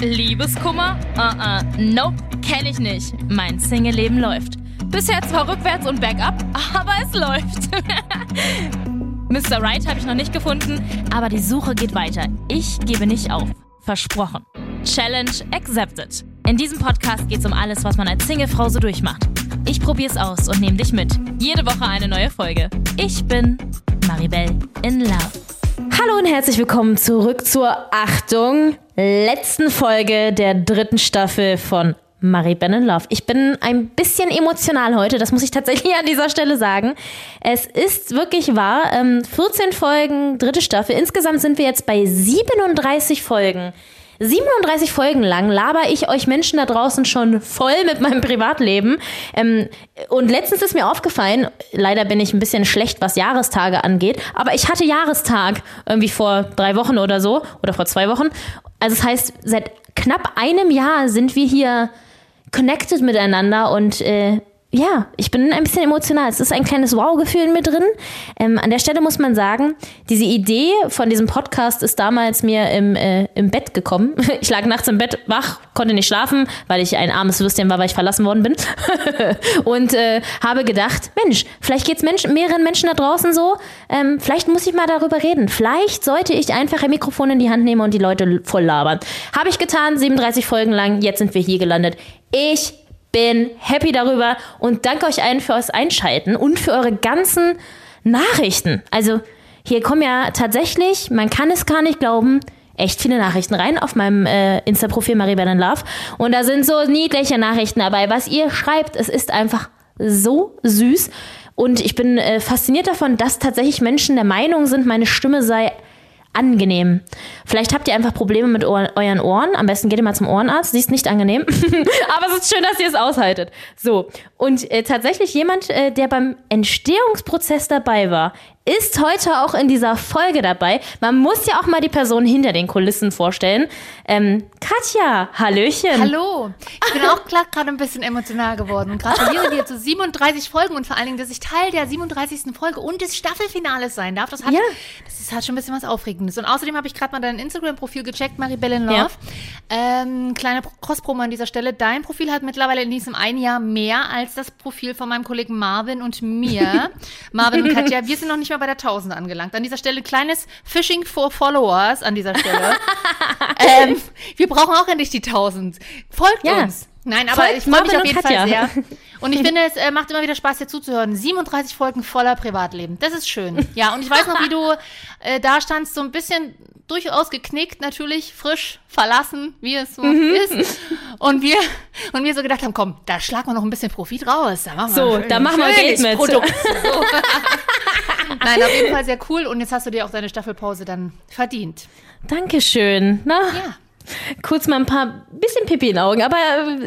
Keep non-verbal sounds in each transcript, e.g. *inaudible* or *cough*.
Liebeskummer? Uh-uh. Nope, kenne ich nicht. Mein Single-Leben läuft. Bisher zwar rückwärts und bergab, *laughs* aber es läuft. *laughs* Mr. Right habe ich noch nicht gefunden, aber die Suche geht weiter. Ich gebe nicht auf. Versprochen. Challenge accepted. In diesem Podcast geht es um alles, was man als Singlefrau so durchmacht. Ich probier's aus und nehme dich mit. Jede Woche eine neue Folge. Ich bin Maribel in Love. Hallo und herzlich willkommen zurück zur Achtung letzten Folge der dritten Staffel von Maribel in Love. Ich bin ein bisschen emotional heute, das muss ich tatsächlich *laughs* an dieser Stelle sagen. Es ist wirklich wahr, 14 ähm, Folgen, dritte Staffel. Insgesamt sind wir jetzt bei 37 Folgen. 37 Folgen lang laber ich euch Menschen da draußen schon voll mit meinem Privatleben. Ähm, und letztens ist mir aufgefallen, leider bin ich ein bisschen schlecht, was Jahrestage angeht, aber ich hatte Jahrestag irgendwie vor drei Wochen oder so oder vor zwei Wochen. Also das heißt, seit knapp einem Jahr sind wir hier connected miteinander und äh, ja, ich bin ein bisschen emotional. Es ist ein kleines Wow-Gefühl in mir drin. Ähm, an der Stelle muss man sagen, diese Idee von diesem Podcast ist damals mir im, äh, im Bett gekommen. *laughs* Ich lag nachts im Bett wach, konnte nicht schlafen, weil ich ein armes Würstchen war, weil ich verlassen worden bin. *laughs* und äh, habe gedacht, Mensch, vielleicht geht es Menschen, mehreren Menschen da draußen so. Ähm, vielleicht muss ich mal darüber reden. Vielleicht sollte ich einfach ein Mikrofon in die Hand nehmen und die Leute voll labern. Habe ich getan, 37 Folgen lang. Jetzt sind wir hier gelandet. Ich bin happy darüber und danke euch allen fürs Einschalten und für eure ganzen Nachrichten. Also hier kommen ja tatsächlich, man kann es gar nicht glauben, echt viele Nachrichten rein auf meinem äh, Insta-Profil Maribel Love. Und da sind so niedliche Nachrichten dabei. Was ihr schreibt, es ist einfach so süß. Und ich bin äh, fasziniert davon, dass tatsächlich Menschen der Meinung sind, meine Stimme sei angenehm. Vielleicht habt ihr einfach Probleme mit euren Ohren. Am besten geht ihr mal zum Ohrenarzt. Sie ist nicht angenehm. *laughs* Aber es ist schön, dass ihr es aushaltet. So. Und äh, tatsächlich jemand, äh, der beim Entstehungsprozess dabei war, ist heute auch in dieser Folge dabei. Man muss ja auch mal die Person hinter den Kulissen vorstellen. Ähm, Katja, Hallöchen. Hallo. Ich bin auch gerade ein bisschen emotional geworden. Gratuliere dir zu 37 Folgen und vor allen Dingen, dass ich Teil der 37. Folge und des Staffelfinales sein darf. Das hat, ja. das ist halt schon ein bisschen was Aufregendes. Und außerdem habe ich gerade mal dein Instagram-Profil gecheckt, Maribel in Love. Ja. Ähm, kleine Cross-Promo an dieser Stelle. Dein Profil hat mittlerweile in diesem einen Jahr mehr als das Profil von meinem Kollegen Marvin und mir. *laughs* Marvin und Katja, wir sind noch nicht mal bei der 1000 angelangt. An dieser Stelle kleines Phishing for Followers an dieser Stelle. *laughs* ähm, wir brauchen auch endlich die 1000. Folgt ja. uns. Nein, aber Folgt ich freue mich auf jeden Fall sehr. *laughs* Und ich finde, es äh, macht immer wieder Spaß, dir zuzuhören. 37 Folgen voller Privatleben. Das ist schön. Ja, und ich weiß noch, wie du äh, da standst, so ein bisschen durchaus geknickt, natürlich frisch verlassen, wie es so mhm. ist. Und wir, und wir so gedacht haben, komm, da schlagen wir noch ein bisschen Profit raus. Da machen wir so, da machen wir Geld mit. Produkt. *laughs* So. Nein, auf jeden Fall sehr cool. Und jetzt hast du dir auch deine Staffelpause dann verdient. Dankeschön. Na? Ja. Kurz mal ein paar bisschen Pipi in den Augen, aber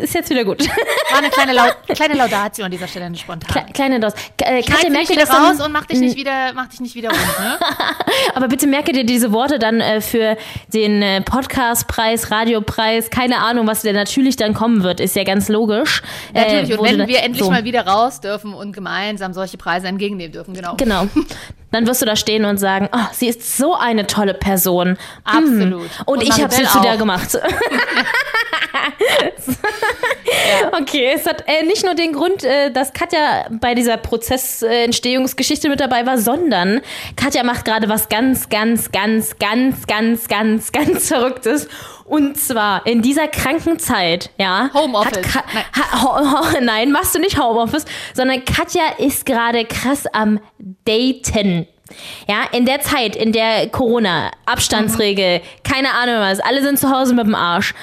ist jetzt wieder gut. *laughs* War eine kleine, Laut kleine Laudatio an dieser Stelle, eine spontan. Kle kleine Dos. Äh, Katja, merke wieder raus und mach dich nicht wieder, mach dich nicht wieder rund, ne? *laughs* aber bitte merke dir diese Worte dann äh, für den äh, Podcastpreis, Radiopreis, keine Ahnung, was der natürlich dann kommen wird, ist ja ganz logisch. Natürlich, äh, und wenn wir endlich so. mal wieder raus dürfen und gemeinsam solche Preise entgegennehmen dürfen, genau. Genau. *laughs* Dann wirst du da stehen und sagen, oh, sie ist so eine tolle Person. Absolut. Mm. Und, und ich habe sie zu der gemacht. *laughs* ja. Okay, es hat äh, nicht nur den Grund, äh, dass Katja bei dieser Prozessentstehungsgeschichte mit dabei war, sondern Katja macht gerade was ganz, ganz, ganz, ganz, ganz, ganz, ganz *laughs* Verrücktes. Und zwar in dieser kranken Zeit, ja. Homeoffice. Nein. Ha, ho, ho, *laughs* nein, machst du nicht Homeoffice, sondern Katja ist gerade krass am Daten. Ja, in der Zeit, in der Corona, Abstandsregel, mhm. keine Ahnung was, alle sind zu Hause mit dem Arsch.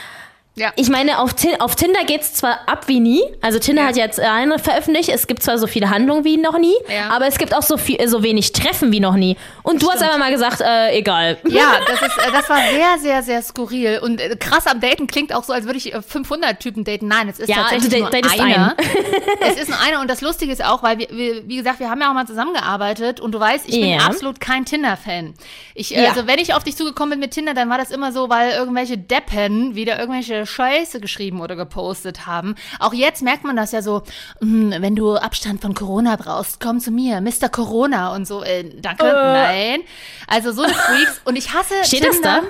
Ja. Ich meine, auf, auf Tinder geht's zwar ab wie nie. Also Tinder ja. hat jetzt eine veröffentlicht. Es gibt zwar so viele Handlungen wie noch nie, ja. aber es gibt auch so viel, so wenig Treffen wie noch nie. Und du Stimmt. hast einfach mal gesagt, äh, egal. Ja, *laughs* das ist, äh, das war sehr, sehr, sehr skurril und äh, krass am Daten klingt auch so, als würde ich 500 äh, Typen daten. Nein, es ist ja, tatsächlich nur einer. *laughs* es *laughs* ist nur einer und das Lustige ist auch, weil wir, wir, wie gesagt, wir haben ja auch mal zusammengearbeitet und du weißt, ich bin absolut kein Tinder-Fan. Ich, also wenn ich auf dich zugekommen bin mit Tinder, dann war das immer so, weil irgendwelche Deppen wieder irgendwelche äh, Scheiße geschrieben oder gepostet haben. Auch jetzt merkt man das ja so, mh, wenn du Abstand von Corona brauchst, komm zu mir, Mr. Corona und so. Äh, danke, nein. Also so eine Freaks. Und ich hasse *laughs* Steht das da?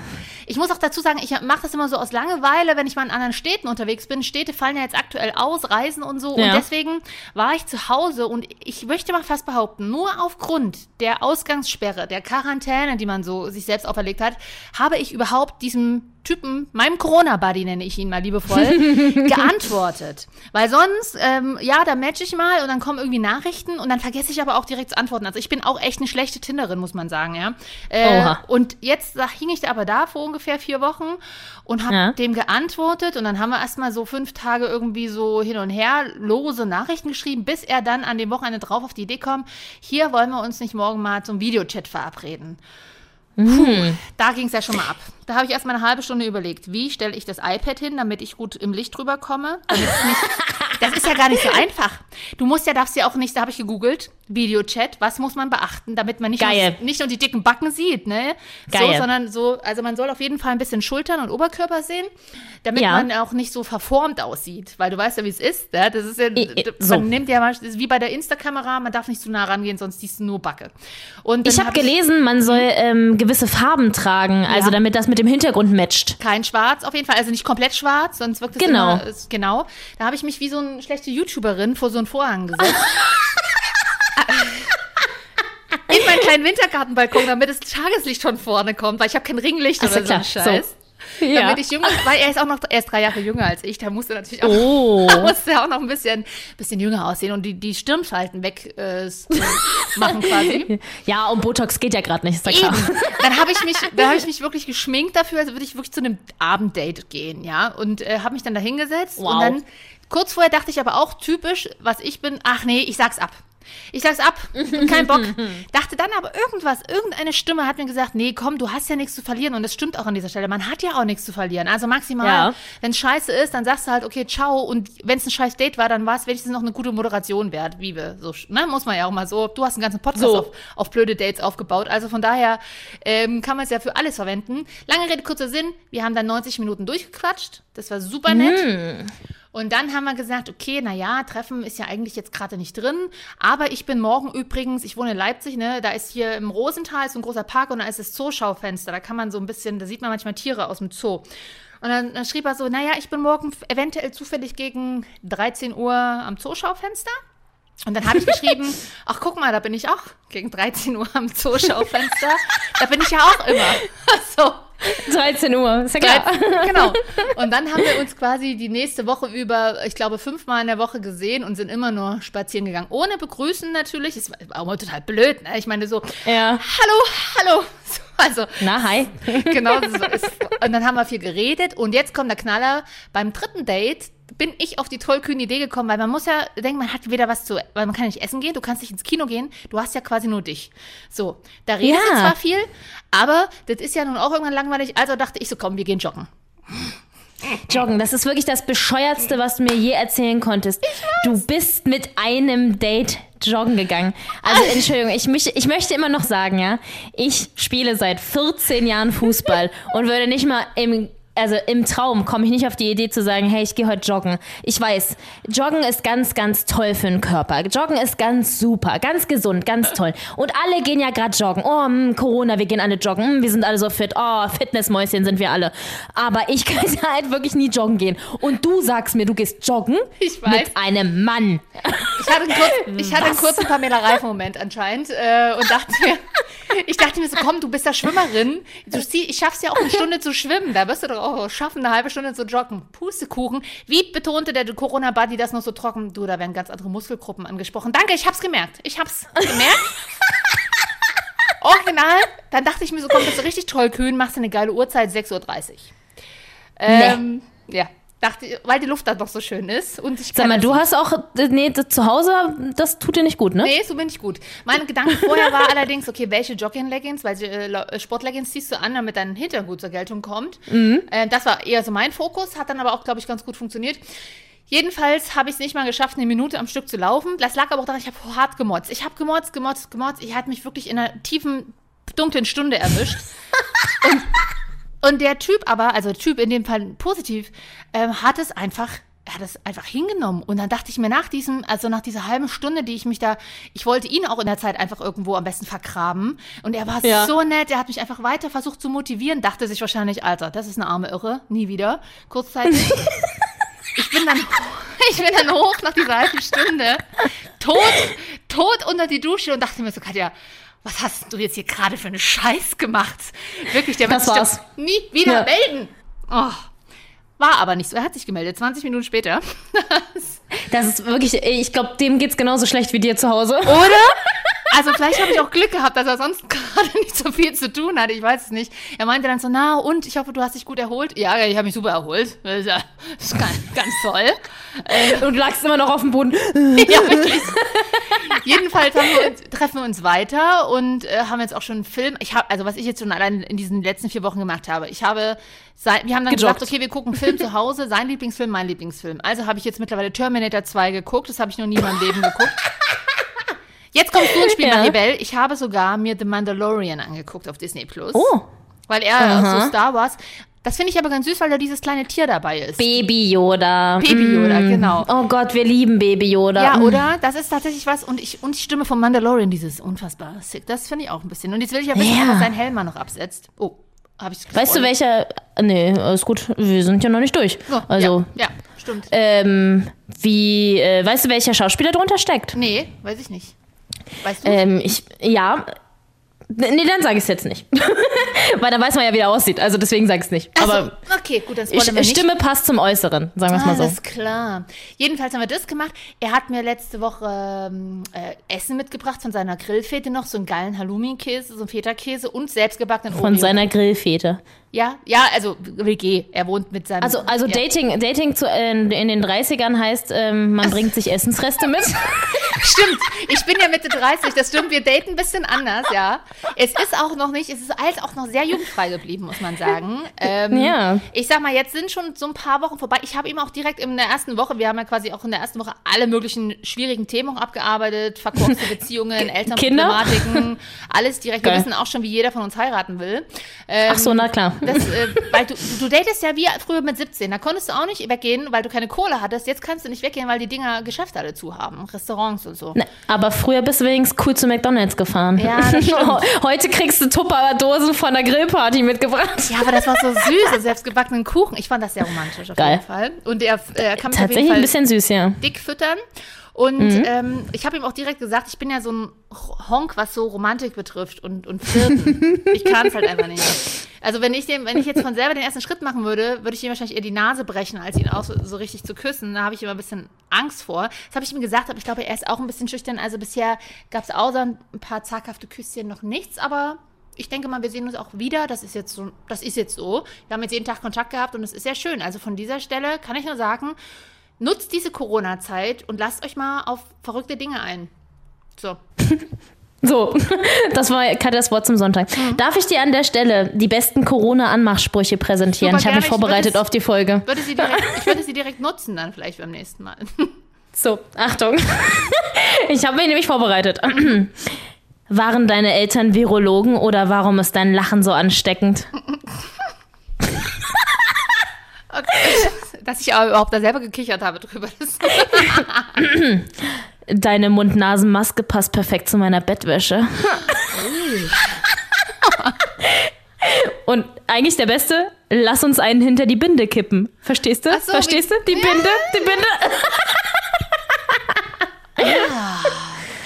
Ich muss auch dazu sagen, ich mache das immer so aus Langeweile, wenn ich mal in anderen Städten unterwegs bin. Städte fallen ja jetzt aktuell aus, Reisen und so. Ja. Und deswegen war ich zu Hause und ich möchte mal fast behaupten, nur aufgrund der Ausgangssperre, der Quarantäne, die man so sich selbst auferlegt hat, habe ich überhaupt diesem Typen, meinem Corona-Buddy nenne ich ihn mal liebevoll, *laughs* geantwortet. Weil sonst, ähm, ja, da match ich mal und dann kommen irgendwie Nachrichten und dann vergesse ich aber auch direkt zu antworten. Also ich bin auch echt eine schlechte Tinderin, muss man sagen, ja. Äh, Oha. und jetzt da hing ich da aber da vor ungefähr vier Wochen und habe Ja. dem geantwortet und dann haben wir erstmal so fünf Tage irgendwie so hin und her lose Nachrichten geschrieben, bis er dann an dem Wochenende drauf auf die Idee kommt, hier wollen wir uns nicht morgen mal zum Videochat verabreden. Hm. Da ging es ja schon mal ab. Da habe ich erst mal eine halbe Stunde überlegt, wie stelle ich das iPad hin, damit ich gut im Licht drüber komme. *laughs* das ist ja gar nicht so einfach. Du musst ja, darfst ja auch nicht, da habe ich gegoogelt, Videochat, was muss man beachten, damit man nicht, Geil. Nur, nicht nur die dicken Backen sieht, ne? So, Geil. sondern so, also man soll auf jeden Fall ein bisschen Schultern und Oberkörper sehen, damit Ja. man auch nicht so verformt aussieht, weil du weißt ja, wie es ist. Ja? Das ist ja, I- I- man so. nimmt ja mal, wie bei der Insta-Kamera, man darf nicht zu nah rangehen, sonst siehst du nur Backe. Und Ich habe hab gelesen, man soll ähm, gewisse Farben tragen, also Ja. damit das mit dem Hintergrund matcht. Kein Schwarz auf jeden Fall, also nicht komplett schwarz, sonst wirkt es Genau. immer, ist, genau. Da habe ich mich wie so eine schlechte YouTuberin vor so einen Vorhang gesetzt. *laughs* *laughs* In meinen kleinen Wintergartenbalkon, damit das Tageslicht von vorne kommt, weil ich habe kein Ringlicht Ach so, oder so klar. Scheiß. Ja. Damit ich jünger, weil er ist auch noch, er ist drei Jahre jünger als ich, da musste natürlich auch, Oh. *laughs* musste auch noch ein bisschen, bisschen jünger aussehen und die, die Stirnfalten weg äh, *laughs* machen quasi. Ja, und Botox geht ja gerade nicht, ist ja klar. Eben. Dann habe ich mich, dann habe ich mich wirklich geschminkt dafür, als würde ich wirklich zu einem Abenddate gehen, ja, und äh, habe mich dann da hingesetzt Wow. und dann kurz vorher dachte ich aber auch typisch, was ich bin, ach nee, ich sag's ab. Ich sag's ab, kein Bock. *laughs* Dachte dann aber irgendwas, irgendeine Stimme hat mir gesagt, nee, komm, du hast ja nichts zu verlieren und das stimmt auch an dieser Stelle. Man hat ja auch nichts zu verlieren. Also maximal, Ja. wenn scheiße ist, dann sagst du halt, okay, ciao und wenn es ein scheiß Date war, dann war es wenigstens noch eine gute Moderation wert, wie wir so, ne, muss man ja auch mal so. Du hast einen ganzen Podcast So. auf, auf blöde Dates aufgebaut. Also von daher ähm, kann man es ja für alles verwenden. Lange Rede, kurzer Sinn. Wir haben dann 90 Minuten durchgequatscht. Das war super nett. Hm. Und dann haben wir gesagt, okay, na ja, Treffen ist ja eigentlich jetzt gerade nicht drin. Aber ich bin morgen übrigens, ich wohne in Leipzig, ne, da ist hier im Rosental so ein großer Park und da ist das Zooschaufenster. Da kann man so ein bisschen, da sieht man manchmal Tiere aus dem Zoo. Und dann, dann schrieb er so, naja, ich bin morgen eventuell zufällig gegen 13 Uhr am Zooschaufenster. Und dann habe ich geschrieben, *laughs* ach guck mal, da bin ich auch gegen 13 Uhr am Zooschaufenster. da bin ich ja auch immer. *laughs* so. *laughs* 13 Uhr, ist ja klar. 13, genau. *laughs* Und dann haben wir uns quasi die nächste Woche über, ich glaube, fünfmal in der Woche gesehen und sind immer nur spazieren gegangen. Ohne begrüßen natürlich. Es war auch mal total blöd. Ne? Ich meine so, Ja. hallo, hallo. *laughs* So, also, Na, hi. genau. So ist, und dann haben wir viel geredet. Und jetzt kommt der Knaller. Beim dritten Date bin ich auf die tollkühne Idee gekommen, weil man muss ja denken, man hat wieder was zu, weil man kann nicht essen gehen, du kannst nicht ins Kino gehen, du hast ja quasi nur dich. So, da redest du Ja. zwar viel, aber das ist ja nun auch irgendwann langweilig, also dachte ich so, komm, wir gehen joggen. Joggen, das ist wirklich das Bescheuertste, was du mir je erzählen konntest. Du bist mit einem Date joggen gegangen. Also, Entschuldigung, ich, mich, ich möchte immer noch sagen, ja, ich spiele seit 14 Jahren Fußball und würde nicht mal im also im Traum komme ich nicht auf die Idee zu sagen, hey, ich gehe heute joggen. Ich weiß, Joggen ist ganz, ganz toll für den Körper. Joggen ist ganz super, ganz gesund, ganz toll. Und alle gehen ja gerade joggen. Oh, hm, Corona, wir gehen alle joggen. Hm, wir sind alle so fit. Oh, Fitnessmäuschen sind wir alle. Aber ich *laughs* kann halt wirklich nie joggen gehen. Und du sagst mir, du gehst joggen mit einem Mann. Ich hatte einen, kurz, ich hatte einen kurzen Pamela Reif-Moment anscheinend äh, und dachte mir, *laughs* ich dachte mir so, komm, du bist ja Schwimmerin, du ich schaff's ja auch eine Stunde zu schwimmen, da wirst du doch auch schaffen, eine halbe Stunde zu joggen. Pustekuchen. Wie betonte der Corona-Buddy das noch so trocken? Du, da werden ganz andere Muskelgruppen angesprochen. Danke, ich hab's gemerkt. Ich hab's gemerkt. *laughs* Original. Dann dachte ich mir so, komm, bist du richtig tollkühn, machst du eine geile Uhrzeit, 6.30 Uhr. Ähm, Ja. Dachte, weil die Luft da doch so schön ist. Und ich Sag mal, du hast auch, äh, nee, zu Hause, das tut dir nicht gut, ne? Nee, so bin ich gut. Mein Gedanke vorher war allerdings, okay, welche Jogging-Leggings, welche äh, äh, Sport-Leggings ziehst du an, damit dein Hintern gut zur Geltung kommt. Äh, das war eher so mein Fokus, hat dann aber auch, glaube ich, ganz gut funktioniert. Jedenfalls habe ich es nicht mal geschafft, eine Minute am Stück zu laufen. Das lag aber auch daran, ich habe hart gemotzt. Ich habe gemotzt, gemotzt, gemotzt. Ich hatte mich wirklich in einer tiefen, dunklen Stunde erwischt. *laughs* Und Und der Typ aber, also Typ in dem Fall positiv, ähm, hat es einfach, er hat es einfach hingenommen. Und dann dachte ich mir nach diesem, also nach dieser halben Stunde, die ich mich da, ich wollte ihn auch in der Zeit einfach irgendwo am besten vergraben. Und er war Ja. so nett, er hat mich einfach weiter versucht zu motivieren, dachte sich wahrscheinlich, Alter, das ist eine arme Irre, nie wieder. Kurzzeitig. *laughs* ich bin dann, ich bin dann hoch nach dieser halben Stunde, tot, tot unter die Dusche und dachte mir so, Katja, was hast du jetzt hier gerade für einen Scheiß gemacht? Wirklich, der wird sich nie wieder Ja. melden. Oh. War aber nicht so. Er hat sich gemeldet, 20 Minuten später. Das ist wirklich, ich glaube, dem geht's genauso schlecht wie dir zu Hause. Oder? *laughs* Also vielleicht habe ich auch Glück gehabt, dass er sonst *laughs* gerade nicht so viel zu tun hatte. Ich weiß es nicht. Er meinte dann so, na und, ich hoffe, du hast dich gut erholt. Ja, ich habe mich super erholt. Das ist, ja, das ist ganz, ganz toll. Und du lagst immer noch auf dem Boden. *laughs* Ja, wirklich. Jedenfalls haben wir uns, treffen wir uns weiter und äh, haben jetzt auch schon einen Film. Ich habe, also was ich jetzt schon allein in diesen letzten vier Wochen gemacht habe. Ich habe, sein, wir haben dann Gejoggt. gesagt, okay, wir gucken einen Film zu Hause, sein Lieblingsfilm, mein Lieblingsfilm. Also habe ich jetzt mittlerweile Terminator 2 geguckt. Das habe ich noch nie in meinem Leben geguckt. Jetzt kommst du ins Spiel, Ja. Maribel. Ich habe sogar mir The Mandalorian angeguckt auf Disney Plus. Oh. Weil er Aha. so Star Wars. Das finde ich aber ganz süß, weil da dieses kleine Tier dabei ist. Baby Yoda. Baby Yoda, Mm. genau. Oh Gott, wir lieben Baby Yoda. Ja, Mm. oder? Das ist tatsächlich was. Und, ich, und die Stimme von Mandalorian, dieses unfassbar sick, das finde ich auch ein bisschen. Und jetzt will ich ja wissen, Ja. ob er seinen Helm mal noch absetzt. Oh, habe ich Weißt du, welcher. Nee, ist gut. Wir sind ja noch nicht durch. Also, Ja, ja stimmt. ähm, wie. Äh, weißt du, welcher Schauspieler drunter steckt? nee, weiß ich nicht. Weißt du? Ähm, ich. Ja. Nee, dann sage ich es jetzt nicht. *laughs* Weil dann weiß man ja, wie er aussieht. Also deswegen sage ich es nicht. Ach so, Aber okay, gut, ich, spoilern wir nicht. Stimme passt zum Äußeren, sagen wir es mal so. Alles klar. Jedenfalls haben wir das gemacht. Er hat mir letzte Woche ähm, äh, Essen mitgebracht von seiner Grillfete noch, so einen geilen Halloumi-Käse, so einen Feta-Käse und selbstgebackenen Von Oreo. seiner Grillfete. Ja, ja, also WG. Er wohnt mit seinem. Also, also ja. Dating, Dating zu, äh, in den 30ern heißt, ähm, man bringt sich Essensreste mit. *laughs* Stimmt, ich bin ja Mitte 30, das stimmt, wir daten ein bisschen anders, ja. Es ist auch noch nicht, es ist alles auch noch sehr jugendfrei geblieben, muss man sagen. Ähm, Ja. Ich sag mal, jetzt sind schon so ein paar Wochen vorbei. Ich habe ihm auch direkt in der ersten Woche, wir haben ja quasi auch in der ersten Woche alle möglichen schwierigen Themen auch abgearbeitet, verkorkste *laughs* Beziehungen, Elternproblematiken, *laughs* alles direkt. Wir Geil. wissen auch schon, wie jeder von uns heiraten will. Ähm, Ach so, na klar. das, äh, weil du, du datest ja wie früher mit 17. Da konntest du auch nicht weggehen, weil du keine Kohle hattest. Jetzt kannst du nicht weggehen, weil die Dinger Geschäfte alle zu haben. Restaurants und so. Ne, Aber früher bist du wenigstens cool zu McDonalds gefahren. Ja, das *laughs* stimmt. Heute kriegst du Tupperdosen von der Grillparty mitgebracht. Ja, aber das war so süß, so selbstgebackenen Kuchen. Ich fand das sehr romantisch auf Geil. jeden Fall. Und er äh, kann mich auf jeden Tatsächlich Fall ein bisschen süß, ja. dick füttern. Und Mhm. ähm, ich habe ihm auch direkt gesagt, ich bin ja so ein Honk, was so Romantik betrifft und, und Flirten. *laughs* ich kann es halt einfach nicht. Also wenn ich dem, wenn ich jetzt von selber den ersten Schritt machen würde, würde ich ihm wahrscheinlich eher die Nase brechen, als ihn auch so, so richtig zu küssen. Da habe ich immer ein bisschen Angst vor. Das habe ich ihm gesagt, aber ich glaube, er ist auch ein bisschen schüchtern. Also bisher gab es außer ein paar zaghafte Küsschen noch nichts, aber ich denke mal, wir sehen uns auch wieder. Das ist jetzt so, das ist jetzt so. Wir haben jetzt jeden Tag Kontakt gehabt und es ist sehr schön. Also von dieser Stelle kann ich nur sagen, nutzt diese Corona-Zeit und lasst euch mal auf verrückte Dinge ein. So. *laughs* So, *laughs* das war Katjas Wort zum Sonntag. Mhm. Darf ich dir an der Stelle die besten Corona-Anmachsprüche präsentieren? Super ich habe mich vorbereitet es- auf die Folge. Würde direkt, *laughs* ich würde sie direkt nutzen dann vielleicht beim nächsten Mal. So, Achtung. Ich habe mich nämlich vorbereitet. *clears throat* Waren deine Eltern Virologen oder warum ist dein Lachen so ansteckend? Dass ich aber überhaupt da selber gekichert habe drüber. Deine Mund-Nasen-Maske passt perfekt zu meiner Bettwäsche. Und eigentlich der Beste, lass uns einen hinter die Binde kippen. Verstehst du? So, Verstehst du? Die Binde, die Binde.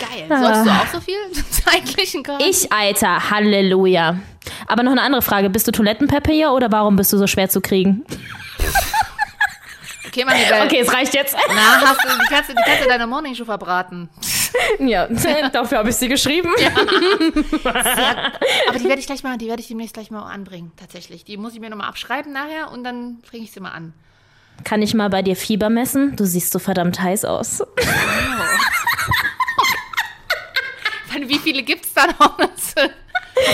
geil. Sollst du auch so viel zeitlichen Kram? Ich, Alter, Halleluja. Aber noch eine andere Frage. Bist du Toilettenpapier oder warum bist du so schwer zu kriegen? *laughs* Okay, meine Welt. Okay, es reicht jetzt. Na, hast du, die kannst du, die kannst du deine Morningshow verbraten. *laughs* Ja, *laughs* dafür habe ich sie geschrieben. Aber die werde ich gleich mal, die werde ich demnächst gleich mal anbringen, tatsächlich. Die muss ich mir nochmal abschreiben nachher und dann bringe ich sie mal an. Kann ich mal bei dir Fieber messen? Du siehst so verdammt heiß aus. Wann- Wie viele gibt's da noch? *laughs* Hast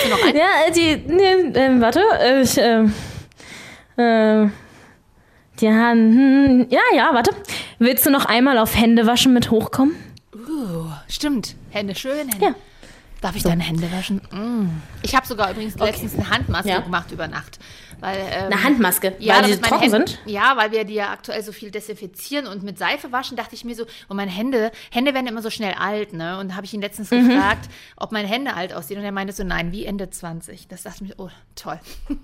du noch einen? Ja, äh, die, nee, ähm, warte, äh, ich, ähm, äh, die haben, hm, ja, ja, warte. Willst du noch einmal auf Hände waschen mit hochkommen? Uh, stimmt. Hände schön, Hände. Ja. Darf ich deine Hände waschen? Mm. Ich habe sogar übrigens letztens eine Handmaske Ja. gemacht über Nacht. Weil, ähm, Eine Handmaske, ja, weil die trocken Hände, sind. Ja, weil wir die ja aktuell so viel desinfizieren und mit Seife waschen, dachte ich mir so, und meine Hände, Hände werden immer so schnell alt, ne? Und da habe ich ihn letztens Mhm. gefragt, ob meine Hände alt aussehen. Und er meinte so, nein, wie Ende 20. Das dachte ich mir, oh, toll. *laughs*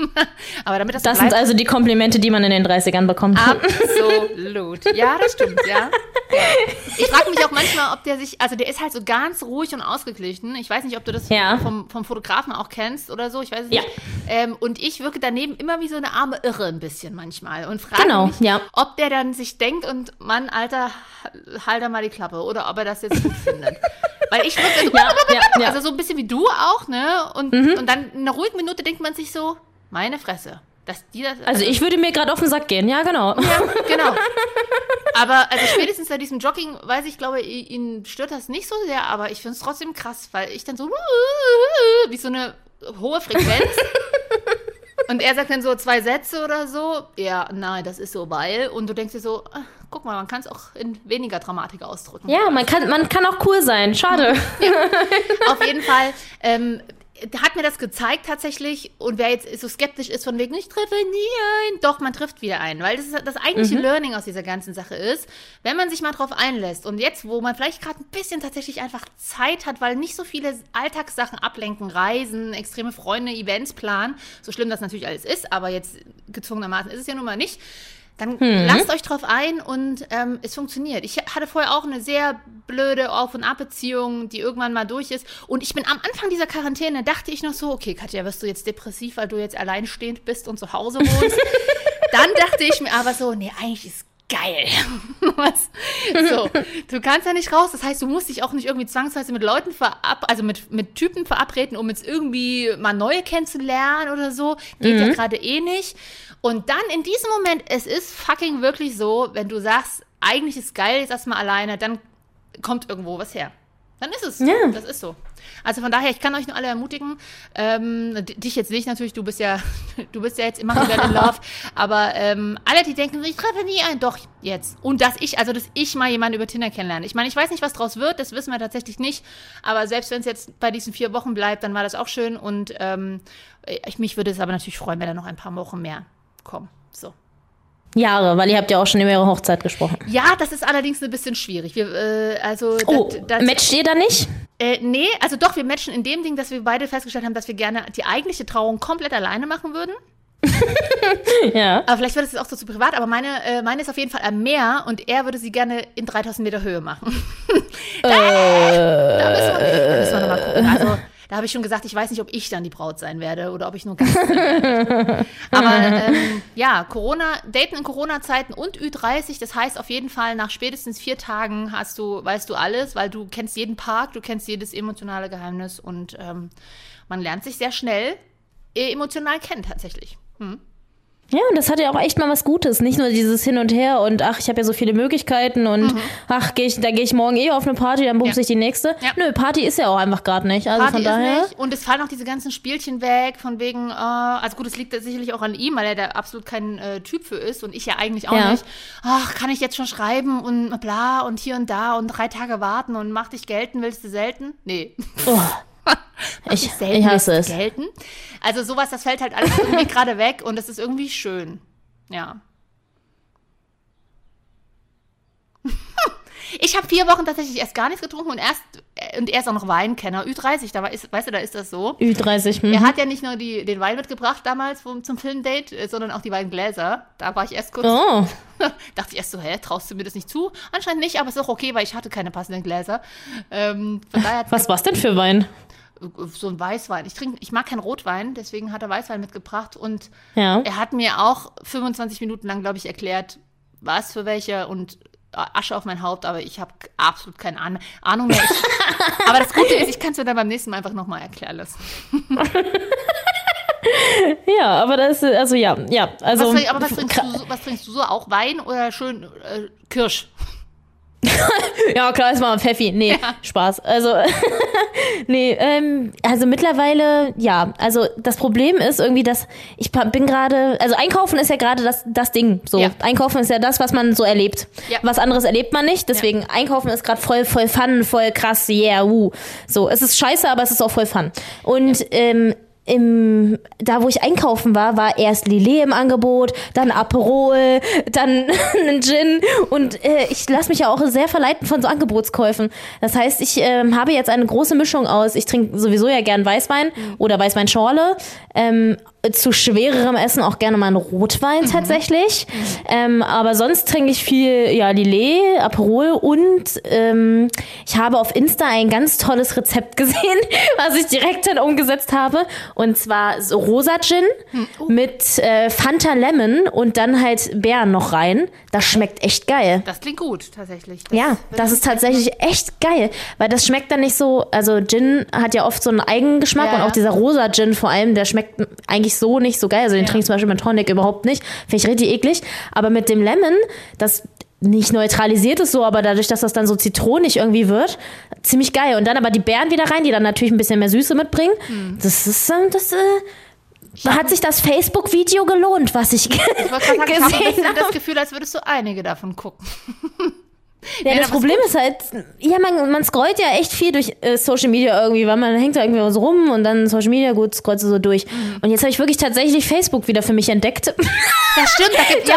Aber damit das, Das sind bleibt, also die Komplimente, die man in den 30ern bekommt. Absolut. Ja, das stimmt, ja. ja. Ich frage mich auch manchmal, ob der sich, also der ist halt so ganz ruhig und ausgeglichen. Ich weiß nicht, ob du das Ja. vom, vom Fotografen auch kennst oder so, ich weiß es Ja. nicht. Ähm, und ich wirke daneben immer wie so eine arme Irre ein bisschen manchmal und frage Genau, mich, ja. ob der dann sich denkt und Mann, Alter, halt da mal die Klappe oder ob er das jetzt gut findet. *laughs* Weil ich wirke so, Ja, *laughs* ja. Mhm. also so ein bisschen wie du auch, ne? Und, und dann in einer ruhigen Minute denkt man sich so, meine Fresse. Dass die das, Also ich würde mir gerade auf den Sack gehen, ja genau. ja, genau. *laughs* Aber also spätestens bei diesem Jogging, weiß ich, glaube, ihn stört das nicht so sehr, aber ich finde es trotzdem krass, weil ich dann so wie so eine hohe Frequenz. Und er sagt dann so zwei Sätze oder so. Ja, nein, das ist so, weil. Und du denkst dir so, ah, guck mal, man kann es auch in weniger Dramatik ausdrücken. Ja, man kann, man kann auch cool sein. Schade. Auf jeden Fall ähm, hat mir das gezeigt tatsächlich. Und wer jetzt so skeptisch ist von wegen, ich treffe nie ein, doch, man trifft wieder ein. Weil das, ist, das eigentliche Learning aus dieser ganzen Sache ist, wenn man sich mal drauf einlässt und jetzt, wo man vielleicht gerade ein bisschen tatsächlich einfach Zeit hat, weil nicht so viele Alltagssachen ablenken, Reisen, extreme Freunde, Events planen, so schlimm das natürlich alles ist, aber jetzt gezwungenermaßen ist es ja nun mal nicht, dann lasst euch drauf ein und ähm, es funktioniert. Ich hatte vorher auch eine sehr blöde Auf- und Ab-Beziehung, die irgendwann mal durch ist. Und ich bin am Anfang dieser Quarantäne, dachte ich noch so, okay, Katja, wirst du jetzt depressiv, weil du jetzt alleinstehend bist und zu Hause wohnst. *laughs* Dann dachte ich mir aber so, nee, eigentlich ist geil. *laughs* Was? So, du kannst ja nicht raus. Das heißt, du musst dich auch nicht irgendwie zwangsweise mit Leuten verab, also mit, mit Typen verabreden, um jetzt irgendwie mal neue kennenzulernen oder so. Geht ja gerade eh nicht. Und dann in diesem Moment, es ist fucking wirklich so, wenn du sagst, eigentlich ist geil, jetzt erstmal alleine, dann kommt irgendwo was her. Dann ist es. Ja. Das ist so. Also von daher, ich kann euch nur alle ermutigen. Ähm, dich jetzt nicht natürlich, du bist ja, *laughs* du bist ja jetzt immer wieder in *laughs* Love. Aber ähm, alle, die denken, ich treffe nie einen, doch jetzt. Und dass ich, also dass ich mal jemanden über Tinder kennenlerne. Ich meine, ich weiß nicht, was draus wird, das wissen wir tatsächlich nicht. Aber selbst wenn es jetzt bei diesen vier Wochen bleibt, dann war das auch schön. Und ähm, ich, mich würde es aber natürlich freuen, wenn da noch ein paar Wochen mehr kommen. So. Jahre, weil ihr habt ja auch schon über ihre Hochzeit gesprochen. Ja, das ist allerdings ein bisschen schwierig. Wir, äh, also Oh, das, das, matcht ihr da nicht? Äh, nee, also doch, wir matchen in dem Ding, dass wir beide festgestellt haben, dass wir gerne die eigentliche Trauung komplett alleine machen würden. *laughs* Ja. Aber vielleicht wird es jetzt auch so zu privat, aber meine, äh, meine ist auf jeden Fall am Meer und er würde sie gerne in 3000 Meter Höhe machen. *laughs* da, da müssen wir, da müssen wir nochmal gucken. Also, da habe ich schon gesagt, ich weiß nicht, ob ich dann die Braut sein werde oder ob ich nur Gast werde. Aber ähm, ja, Corona, Daten in Corona-Zeiten und Ü30, das heißt auf jeden Fall, nach spätestens vier Tagen hast du, weißt du alles, weil du kennst jeden Park, du kennst jedes emotionale Geheimnis und ähm, man lernt sich sehr schnell äh, emotional kennen tatsächlich. Hm. Ja, und das hat ja auch echt mal was Gutes. Nicht nur dieses Hin und Her und ach, ich habe ja so viele Möglichkeiten und ach, geh ich, da gehe ich morgen eh auf eine Party, dann bumse Ja. ich die nächste. Ja. Nö, Party ist ja auch einfach gerade nicht. Also Party von daher. nicht. Und es fallen auch diese ganzen Spielchen weg, von wegen, äh, also gut, es liegt sicherlich auch an ihm, weil er da absolut kein äh, Typ für ist und ich ja eigentlich auch Ja. nicht. Ach, kann ich jetzt schon schreiben und bla und hier und da und drei Tage warten und mach dich gelten, willst du selten? Nee. Oh, *laughs* ich, ich hasse es. gelten. Also sowas, das fällt halt alles irgendwie gerade weg und das ist irgendwie schön. Ja. *laughs* Ich habe vier Wochen tatsächlich erst gar nichts getrunken und erst und er ist auch noch Weinkenner. Ü30, da war, ist, weißt du, da ist das so. Ü30. Hm. Er hat ja nicht nur die, den Wein mitgebracht damals vom, zum Filmdate, äh, sondern auch die beiden Gläser. Da war ich erst kurz, Oh, *laughs* dachte ich erst so, hä, traust du mir das nicht zu? Anscheinend nicht, aber ist auch okay, weil ich hatte keine passenden Gläser. Ähm, was war's denn für Wein? So ein Weißwein. Ich trinke, ich mag keinen Rotwein, deswegen hat er Weißwein mitgebracht und Ja. er hat mir auch 25 Minuten lang, glaube ich, erklärt, was für welche und Asche auf mein Haupt, aber ich habe absolut keine Ahn- Ahnung mehr. Ich, *laughs* aber das Gute ist, ich kann es mir dann beim nächsten Mal einfach nochmal erklären lassen. *laughs* Ja, aber das ist, also ja, ja. Also, Was, aber was trinkst, du, so- was trinkst du so? Auch Wein oder schön äh, Kirsch? *laughs* Ja, klar, ist mal ein Pfeffi. Nee, Spaß. Also, *laughs* nee, ähm, also mittlerweile, ja, also das Problem ist irgendwie, dass ich bin gerade, also einkaufen ist ja gerade das, das Ding. So, Ja. einkaufen ist ja das, was man so erlebt. Ja. Was anderes erlebt man nicht, deswegen einkaufen ist gerade voll, voll fun, voll krass, yeah, uh. So, es ist scheiße, aber es ist auch voll fun. Und, ähm, im, da wo ich einkaufen war, war erst Lillet im Angebot, dann Aperol, dann *laughs* ein Gin und äh, ich lasse mich ja auch sehr verleiten von so Angebotskäufen. Das heißt, ich ähm, habe jetzt eine große Mischung aus, ich trinke sowieso ja gern Weißwein oder Weißweinschorle, ähm, zu schwererem Essen auch gerne mal einen Rotwein Mhm. tatsächlich. Ähm, aber sonst trinke ich viel ja, Lillet, Aperol und ähm, ich habe auf Insta ein ganz tolles Rezept *laughs* gesehen, was ich direkt dann umgesetzt habe. Und zwar so rosa Gin Hm, oh. mit äh, Fanta Lemon und dann halt Beeren noch rein. Das schmeckt echt geil. Das klingt gut, tatsächlich. Ja, das ist tatsächlich echt geil, weil das schmeckt dann nicht so, also Gin hat ja oft so einen Eigengeschmack Ja, und auch dieser rosa Gin vor allem, der schmeckt eigentlich so nicht so geil. Also den trinke ich zum Beispiel mit Tonic überhaupt nicht, finde ich richtig eklig. Aber mit dem Lemon, das nicht neutralisiert es so, aber dadurch, dass das dann so zitronig irgendwie wird, ziemlich geil. Und dann aber die Beeren wieder rein, die dann natürlich ein bisschen mehr Süße mitbringen. Hm. Das ist, ähm, das, äh, hat sich das Facebook-Video gelohnt, was ich, Ich ich habe gesehen bisschen habe. das Gefühl, als würdest du einige davon gucken. *laughs* Ja, Nee, das aber ist Problem ist halt, ja, man, man scrollt ja echt viel durch äh, Social Media irgendwie, weil man hängt da irgendwie so rum und dann Social Media, gut, scrollst du so durch. Mhm. Und jetzt habe ich wirklich tatsächlich Facebook wieder für mich entdeckt. *laughs* Das stimmt, da gibt ja.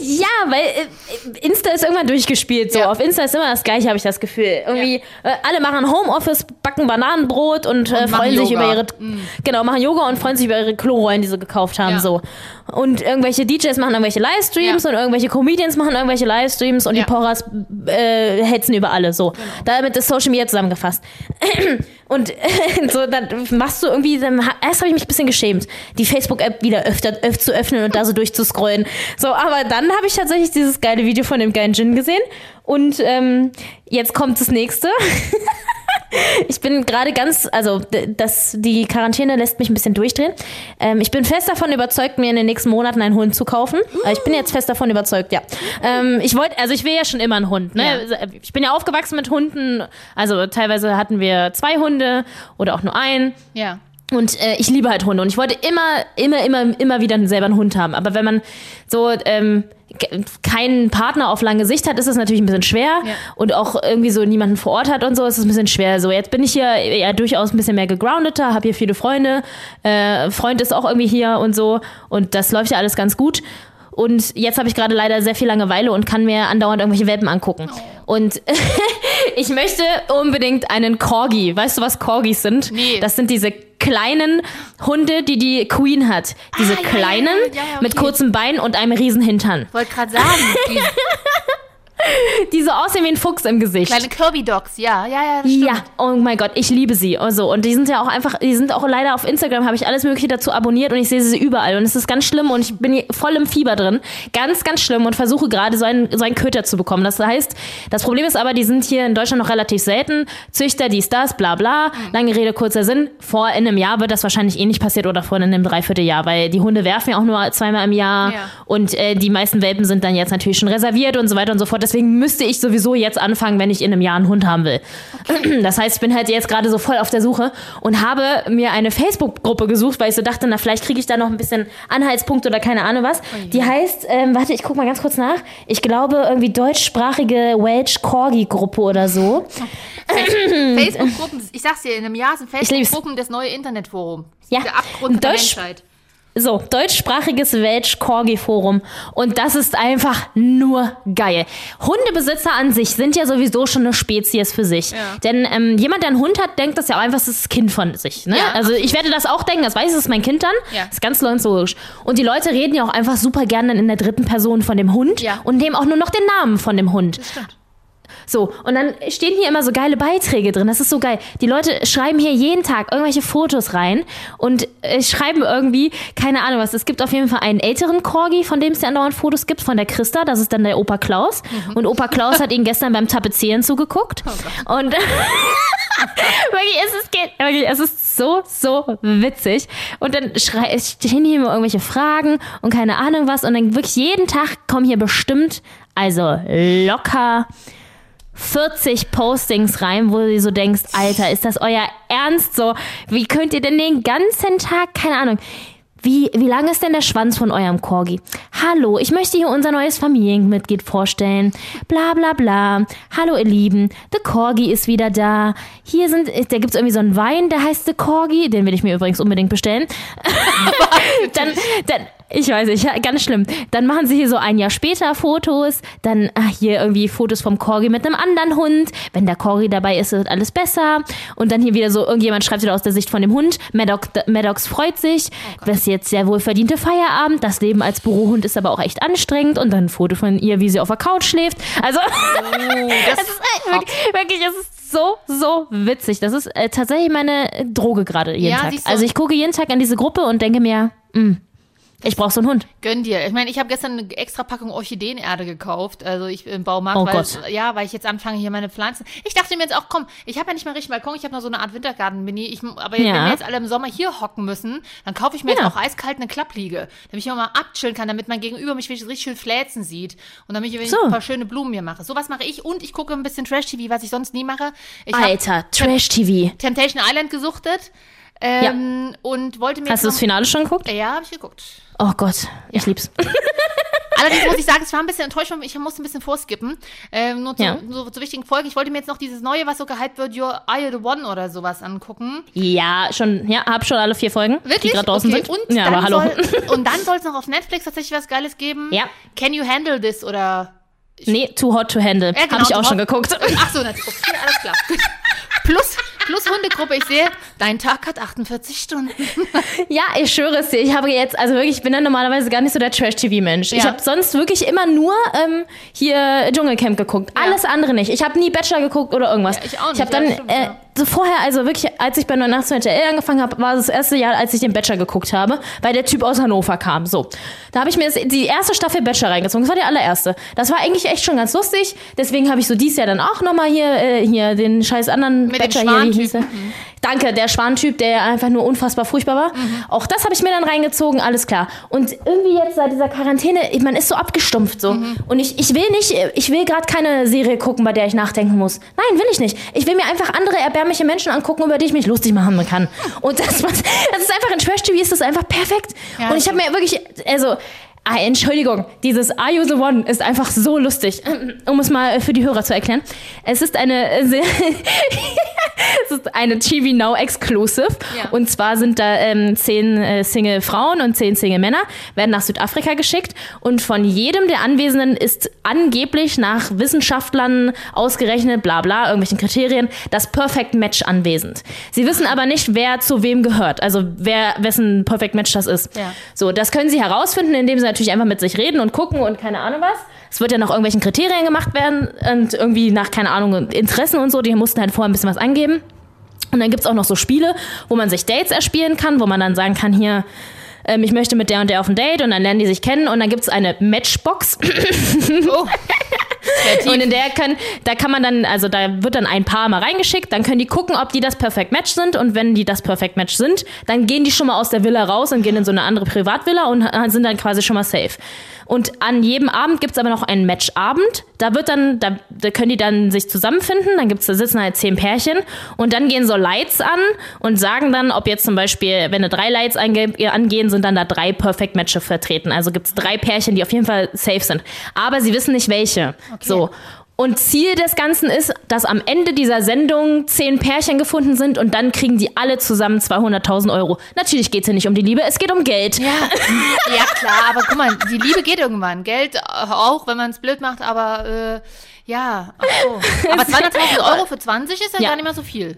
Ja, weil äh, Insta ist irgendwann durchgespielt. So. Ja. Auf Insta ist immer das Gleiche, habe ich das Gefühl. Irgendwie, äh, alle machen Homeoffice, backen Bananenbrot und, äh, machen freuen sich Yoga. Mhm. über ihre, genau, machen Yoga und freuen sich über ihre Klorollen, die sie gekauft haben. Ja. So. Und irgendwelche DJs machen irgendwelche Livestreams Ja. und irgendwelche Comedians machen irgendwelche Livestreams und Ja. die Porras äh, hetzen über alle. So. Damit ist Social Media zusammengefasst. *clears throat* Und *laughs* so, dann machst du irgendwie, dann, erst habe ich mich ein bisschen geschämt, die Facebook-App wieder öfter, öfter zu öffnen und da so durchzuscrollen. So, aber dann habe ich tatsächlich dieses geile Video von dem geilen Gin gesehen. Und ähm, jetzt kommt das nächste. *laughs* Ich bin gerade ganz, also das, die Quarantäne lässt mich ein bisschen durchdrehen. Ähm, ich bin fest davon überzeugt, mir in den nächsten Monaten einen Hund zu kaufen. Äh, Ich bin jetzt fest davon überzeugt, ja. Ähm, ich wollte, also ich will ja schon immer einen Hund. Ne? Ich bin ja aufgewachsen mit Hunden. Also teilweise hatten wir zwei Hunde oder auch nur einen. Ja. Und äh, ich liebe halt Hunde und ich wollte immer, immer, immer, immer wieder selber einen Hund haben. Aber wenn man so ähm, keinen Partner auf lange Sicht hat, ist es natürlich ein bisschen schwer Ja. und auch irgendwie so niemanden vor Ort hat und so, ist es ein bisschen schwer. So jetzt bin ich hier ja durchaus ein bisschen mehr gegroundeter, habe hier viele Freunde, äh, Freund ist auch irgendwie hier und so und das läuft ja alles ganz gut. Und jetzt habe ich gerade leider sehr viel Langeweile und kann mir andauernd irgendwelche Welpen angucken. Und *laughs* ich möchte unbedingt einen Corgi. Weißt du, was Corgis sind? Nee. Das sind diese kleinen Hunde, die die Queen hat. Diese Ah, ja, kleinen ja, ja, ja, mit okay. kurzen Beinen und einem riesen Hintern. Wollte gerade sagen, die *laughs* *laughs* Die so aussehen wie ein Fuchs im Gesicht. kleine Kirby-Dogs, ja, ja, ja, das stimmt. Ja, oh mein Gott, ich liebe sie. Also, und die sind ja auch einfach, die sind auch leider auf Instagram, habe ich alles Mögliche dazu abonniert und ich sehe sie überall. Und es ist ganz schlimm und ich bin voll im Fieber drin. Ganz, ganz schlimm und versuche gerade so einen, so einen Köter zu bekommen. Das heißt, das Problem ist aber, die sind hier in Deutschland noch relativ selten. Züchter, dies, das, bla bla. Lange Rede, kurzer Sinn. Vor in einem Jahr wird das wahrscheinlich eh nicht passiert oder vor in einem Dreivierteljahr, weil die Hunde werfen ja auch nur zweimal im Jahr. Ja. Und äh, die meisten Welpen sind dann jetzt natürlich schon reserviert und so weiter und so fort. Deswegen müsste ich sowieso jetzt anfangen, wenn ich in einem Jahr einen Hund haben will. Das heißt, ich bin halt jetzt gerade so voll auf der Suche und habe mir eine Facebook-Gruppe gesucht, weil ich so dachte, na, vielleicht kriege ich da noch ein bisschen Anhaltspunkte oder keine Ahnung was. Die heißt, ähm, warte, ich guck mal ganz kurz nach. Ich glaube, irgendwie deutschsprachige Welsh Corgi-Gruppe oder so. *laughs* Facebook-Gruppen, ich sag's dir, in einem Jahr sind. Facebook-Gruppen das neue Internetforum. Ja, Der Abgrund der Deutsch- Menschheit. So, deutschsprachiges Welsh Corgi Forum. Und das ist einfach nur geil. Hundebesitzer an sich sind ja sowieso schon eine Spezies für sich. Ja. Denn ähm, jemand, der einen Hund hat, denkt das ja auch einfach, das ist das Kind von sich. Ne? Ja, also ich werde das auch denken, das weiß ich, das ist mein Kind dann. Ja. Das ist ganz logisch. Und die Leute reden ja auch einfach super gerne in der dritten Person von dem Hund und nehmen auch nur noch den Namen von dem Hund. So, und dann stehen hier immer so geile Beiträge drin. Das ist so geil. Die Leute schreiben hier jeden Tag irgendwelche Fotos rein und äh, schreiben irgendwie, keine Ahnung was. Es gibt auf jeden Fall einen älteren Corgi, von dem es ja andauernd Fotos gibt, von der Christa. Das ist dann der Opa Klaus. Und Opa Klaus hat ihn gestern beim Tapezieren zugeguckt. und *laughs* wirklich, es ist, wirklich, es ist so, so witzig. Und dann schrei- stehen hier immer irgendwelche Fragen und keine Ahnung was. Und dann wirklich jeden Tag kommen hier bestimmt, also locker 40 Postings rein, wo du so denkst, Alter, ist das euer Ernst so? Wie könnt ihr denn den ganzen Tag, keine Ahnung, wie, wie lang ist denn der Schwanz von eurem Corgi? Hallo, ich möchte hier unser neues Familienmitglied vorstellen. Bla bla bla. Hallo ihr Lieben, The Corgi ist wieder da. Hier sind, da gibt's irgendwie so einen Wein, der heißt The Corgi. Den will ich mir übrigens unbedingt bestellen. *laughs* dann, dann, ich weiß nicht, ganz schlimm. Dann machen sie hier so ein Jahr später Fotos, dann ach, hier irgendwie Fotos vom Corgi mit einem anderen Hund. Wenn der Corgi dabei ist, ist alles besser. Und dann hier wieder so, irgendjemand schreibt wieder aus der Sicht von dem Hund. Maddox, Maddox freut sich. das ist jetzt der wohlverdiente Feierabend. Das Leben als Bürohund ist aber auch echt anstrengend. Und dann ein Foto von ihr, wie sie auf der Couch schläft. Also, Oh, *laughs* das es ist äh, wirklich, wirklich, es ist so, so witzig. Das ist äh, tatsächlich meine Droge gerade jeden Ja, Tag. Also ich gucke jeden Tag an diese Gruppe und denke mir, mh, ich brauche so einen Hund. Gönn dir. Ich meine, ich habe gestern eine extra Packung Orchideenerde gekauft, also ich im Baumarkt, Oh weil, Gott. ja, weil ich jetzt anfange hier meine Pflanzen. Ich dachte mir jetzt auch, komm, ich habe ja nicht mal richtig Balkon, ich habe noch so eine Art Wintergarten-Mini. Ich, aber Ja. wenn wir jetzt alle im Sommer hier hocken müssen, dann kaufe ich mir Ja. jetzt auch eiskalt eine Klappliege, damit ich auch mal abchillen kann, damit mein Gegenüber mich richtig schön fläzen sieht und damit ich So. ein paar schöne Blumen mir mache. Sowas mache ich und ich gucke ein bisschen Trash-TV, was ich sonst nie mache. Ich Alter, Trash-TV. Temptation Island gesuchtet ähm, und wollte mir Hast du das Finale schon geguckt? Ja, habe ich geguckt. Oh Gott, ich lieb's. *laughs* Allerdings muss ich sagen, es war ein bisschen enttäuscht, weil ich musste ein bisschen vorskippen. Ähm, nur zu, Ja. so, zu wichtigen Folgen. Ich wollte mir jetzt noch dieses neue, was so gehypt wird, Your Eye the One oder sowas angucken. Ja, schon, ja, hab schon alle vier Folgen, die Wirklich? gerade draußen okay. sind. Und ja, aber hallo. Soll, *laughs* und dann soll es noch auf Netflix tatsächlich was Geiles geben. Ja. Can you handle this oder nee, Too Hot to Handle. Ja, genau, hab ich auch Too schon Hot- geguckt. Ach so, natürlich. Okay, alles klar. *laughs* Plus, plus Hundegruppe. Ich sehe, dein Tag hat 48 Stunden. *laughs* Ja, ich schwöre es dir. Ich habe jetzt, also wirklich, ich bin dann normalerweise gar nicht so der Trash-TV-Mensch. Ich Ja. habe sonst wirklich immer nur ähm, hier Dschungelcamp geguckt. Alles andere nicht. Ich habe nie Bachelor geguckt oder irgendwas. Ja, ich auch nicht. Ich habe Ja, dann stimmt, äh, ja. Vorher, also wirklich, als ich bei 89 RTL angefangen habe, war das erste Jahr, als ich den Bachelor geguckt habe, weil der Typ aus Hannover kam. So, da habe ich mir die erste Staffel Bachelor reingezogen. Das war die allererste. Das war eigentlich echt schon ganz lustig. Deswegen habe ich so dieses Jahr dann auch nochmal hier, äh, hier den scheiß anderen Mit Bachelor hier, wie hieß? Danke, der Schwantyp, der einfach nur unfassbar furchtbar war. Mhm. Auch das habe ich mir dann reingezogen, alles klar. Und irgendwie jetzt seit dieser Quarantäne, man ist so abgestumpft so. Mhm. Und ich, ich will nicht, ich will gerade keine Serie gucken, bei der ich nachdenken muss. Nein, will ich nicht. Ich will mir einfach andere erbärmliche Menschen angucken, über die ich mich lustig machen kann. Und das, das ist einfach in Trash-TV ist das einfach perfekt. Ja, Und ich habe mir wirklich, also, ah, Entschuldigung, dieses Are You the One ist einfach so lustig. Um es mal für die Hörer zu erklären. Es ist eine sehr, *laughs* es ist eine TV Now Exclusive. Ja. Und zwar sind da ähm, zehn äh, Single Frauen und zehn Single Männer, werden nach Südafrika geschickt. Und von jedem der Anwesenden ist angeblich nach Wissenschaftlern ausgerechnet, bla bla, irgendwelchen Kriterien, das Perfect Match anwesend. Sie wissen aber nicht, wer zu wem gehört. Also wer, wessen Perfect Match das ist. Ja. So, das können sie herausfinden, indem sie natürlich einfach mit sich reden und gucken und keine Ahnung was. Es wird ja nach irgendwelchen Kriterien gemacht werden und irgendwie nach, keine Ahnung, Interessen und so. Die mussten halt vorher ein bisschen was angeben. Und dann gibt's auch noch so Spiele, wo man sich Dates erspielen kann, wo man dann sagen kann, hier, ähm, ich möchte mit der und der auf ein Date und dann lernen die sich kennen und dann gibt's eine Matchbox. Oh. Und in der kann, da kann man dann, also da wird dann ein Paar mal reingeschickt, dann können die gucken, ob die das Perfect Match sind und wenn die das Perfect Match sind, dann gehen die schon mal aus der Villa raus und gehen in so eine andere Privatvilla und ha- sind dann quasi schon mal safe. Und an jedem Abend gibt's aber noch einen Matchabend. Da wird dann, da, da können die dann sich zusammenfinden, dann gibt's, da sitzen halt zehn Pärchen und dann gehen so Lights an und sagen dann, ob jetzt zum Beispiel, wenn da drei Lights ange angehen, sind dann da drei Perfect Matches vertreten. Also gibt's drei Pärchen, die auf jeden Fall safe sind. Aber sie wissen nicht welche. So. Und Ziel des Ganzen ist, dass am Ende dieser Sendung zehn Pärchen gefunden sind und dann kriegen die alle zusammen 200.000 Euro. Natürlich geht's hier nicht um die Liebe, es geht um Geld. Ja, *laughs* ja klar, aber guck mal, die Liebe geht irgendwann. Geld auch, wenn man es blöd macht, aber äh, ja, ach so. Aber *laughs* 200.000 Euro für 20 ist ja, Ja. gar nicht mehr so viel.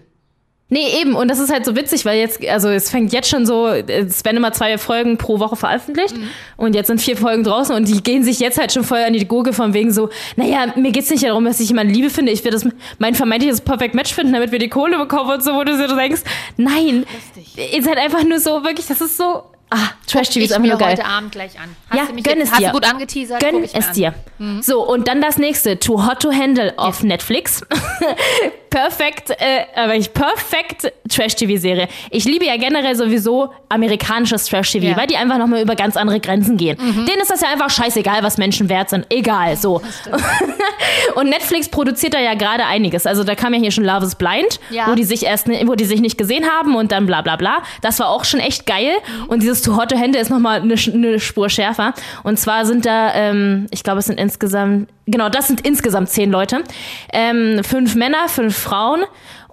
Nee, eben. Und das ist halt so witzig, weil jetzt, also es fängt jetzt schon so, es werden immer zwei Folgen pro Woche veröffentlicht. Und jetzt sind vier Folgen draußen und die gehen sich jetzt halt schon voll an die Gurgel von wegen so, naja, mir geht's nicht darum, dass ich jemanden Liebe finde. Ich will das, mein vermeintliches Perfect Match finden, damit wir die Kohle bekommen und so, wo du so denkst, nein. Lustig. Ihr seid einfach nur so, wirklich, das ist so, ah, Trash-TV ist ich einfach nur geil. heute Abend gleich an. Hast Ja, du mich gönn jetzt, es hast dir. du gut angeteasert? Gönn es dir. So, und dann das nächste, Too Hot to Handle auf Netflix. *laughs* perfekt, äh, aber ich perfekt Trash-TV-Serie. Ich liebe ja generell sowieso amerikanisches Trash-TV, Ja. weil die einfach nochmal über ganz andere Grenzen gehen. Denen ist das ja einfach scheißegal, was Menschen wert sind. Egal, so. *laughs* Und Netflix produziert da ja gerade einiges. Also da kam ja hier schon Love is Blind, Ja. wo die sich erst, wo die sich nicht gesehen haben und dann bla bla bla. Das war auch schon echt geil. Und dieses Too Hot to Hände ist nochmal eine, eine Spur schärfer. Und zwar sind da, ähm, ich glaube, es sind insgesamt, genau, das sind insgesamt zehn Leute. Ähm, fünf Männer, fünf Frauen.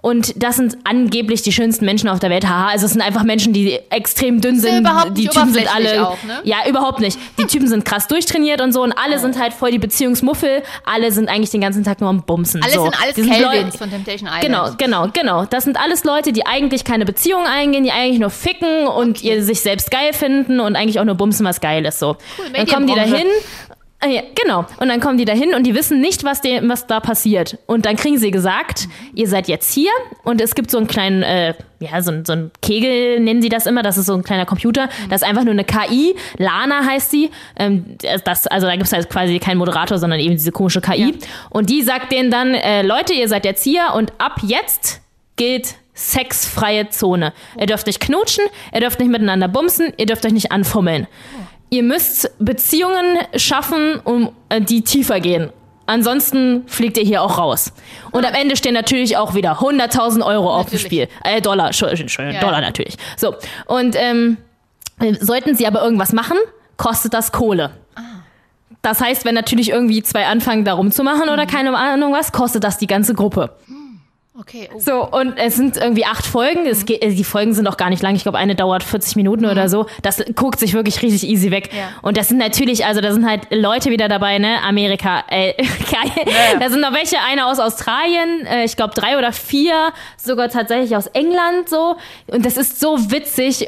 Und das sind angeblich die schönsten Menschen auf der Welt. Haha, also es sind einfach Menschen, die extrem dünn sind. überhaupt die Typen sind alle. auch, ne? Ja, überhaupt nicht. Die Typen sind krass durchtrainiert und so und alle sind halt voll die Beziehungsmuffel. Alle sind eigentlich den ganzen Tag nur am Bumsen. Alles so. sind alles Calvins Leute- von Temptation Island. Genau, genau, genau. Das sind alles Leute, die eigentlich keine Beziehung eingehen, die eigentlich nur ficken und ihr sich selbst geil finden und eigentlich auch nur bumsen, was geil ist. So. dann kommen die da Medienbranche. hin. Ah, Ja, genau. Und dann kommen die da hin und die wissen nicht, was, de, was da passiert. Und dann kriegen sie gesagt, ihr seid jetzt hier und es gibt so einen kleinen, äh, ja, so, so ein Kegel nennen sie das immer, das ist so ein kleiner Computer, das ist einfach nur eine KI, Lana heißt sie. Ähm, das, also da gibt es halt quasi keinen Moderator, sondern eben diese komische KI. Und die sagt denen dann, äh, Leute, ihr seid jetzt hier und ab jetzt gilt sexfreie Zone. Ihr dürft nicht knutschen, ihr dürft nicht miteinander bumsen, ihr dürft euch nicht anfummeln. Ihr müsst Beziehungen schaffen, um äh, die tiefer gehen. Ansonsten fliegt ihr hier auch raus. Und am Ende stehen natürlich auch wieder 100.000 Euro auf dem. Spiel. Äh, Dollar, Entschuldigung, Ja, Dollar natürlich. So. Und ähm, äh, sollten sie aber irgendwas machen, kostet das Kohle. Das heißt, wenn natürlich irgendwie zwei anfangen, da rumzumachen oder keine Ahnung was, kostet das die ganze Gruppe. Okay, oh. So, und es sind irgendwie acht Folgen. Es geht, äh, die Folgen sind auch gar nicht lang. Ich glaube, eine dauert 40 Minuten oder so. Das guckt sich wirklich richtig easy weg. Ja. Und das sind natürlich, also da sind halt Leute wieder dabei, ne? Amerika, äh, *laughs* geil. Da sind noch welche, eine aus Australien, äh, ich glaube drei oder vier, sogar tatsächlich aus England so. Und das ist so witzig.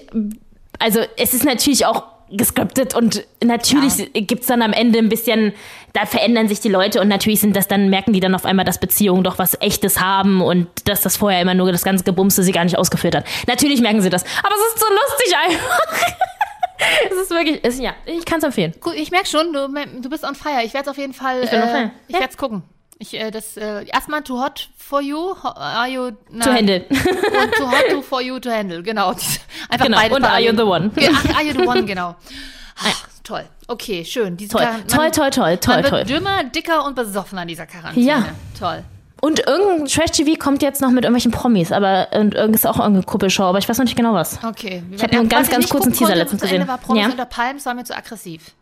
Also es ist natürlich auch gescriptet und natürlich gibt's dann am Ende ein bisschen, da verändern sich die Leute und natürlich sind das dann, merken die dann auf einmal, dass Beziehungen doch was Echtes haben und dass das vorher immer nur das ganze Gebumste sie gar nicht ausgeführt hat. Natürlich merken sie das, aber es ist so lustig einfach. *laughs* es ist wirklich, es, ja, ich kann es empfehlen. Gut, ich merke schon, du, du bist on fire. Ich werde es auf jeden Fall. bin on äh, fire. Ich Ja. werde es gucken. Ich, äh, das, äh, erstmal too hot for you, are you na, Zu Hände. *laughs* und too hot to for you to handle, genau. *laughs* Einfach Genau, beide und Are You the One? Ach, are you the one, genau. Ach, toll. Okay, schön. Diese Toll, Quarant- toll, toll, toll, toll, man toll. wird dümmer, dicker und besoffener in dieser Quarantäne. Ja. Toll. Und irgendein Trash-TV kommt jetzt noch mit irgendwelchen Promis, aber und ist auch irgendeine Kuppelshow, aber ich weiß noch nicht genau was. Okay. Ich hab nur einen ganz, ganz kurzen Teaser letztens gesehen. War Promis Ja. unter Palmen, war mir zu aggressiv.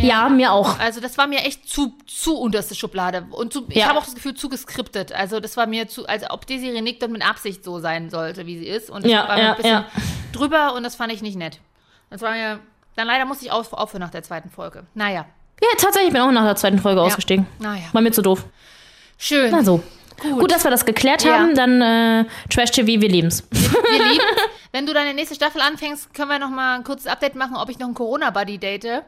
Mir- Ja, mir auch. Also das war mir echt zu, zu unterste Schublade. Und zu, ich Ja. habe auch das Gefühl, zu geskriptet. Also das war mir zu, als ob Desiree Nick dann mit Absicht so sein sollte, wie sie ist. Und das Ja, war mir ja, ein bisschen drüber und das fand ich nicht nett. Das war mir, dann leider musste ich auf, aufhören nach der zweiten Folge. Naja, Ja, tatsächlich, ich bin auch nach der zweiten Folge ausgestiegen. Naja. War mir zu doof. schön. Na so. Gut. dass wir das geklärt Ja. haben, dann äh, Trash-TV, wir lieben's. Wir *laughs* lieben. Wenn du deine nächste Staffel anfängst, können wir noch mal ein kurzes Update machen, ob ich noch einen Corona-Buddy date.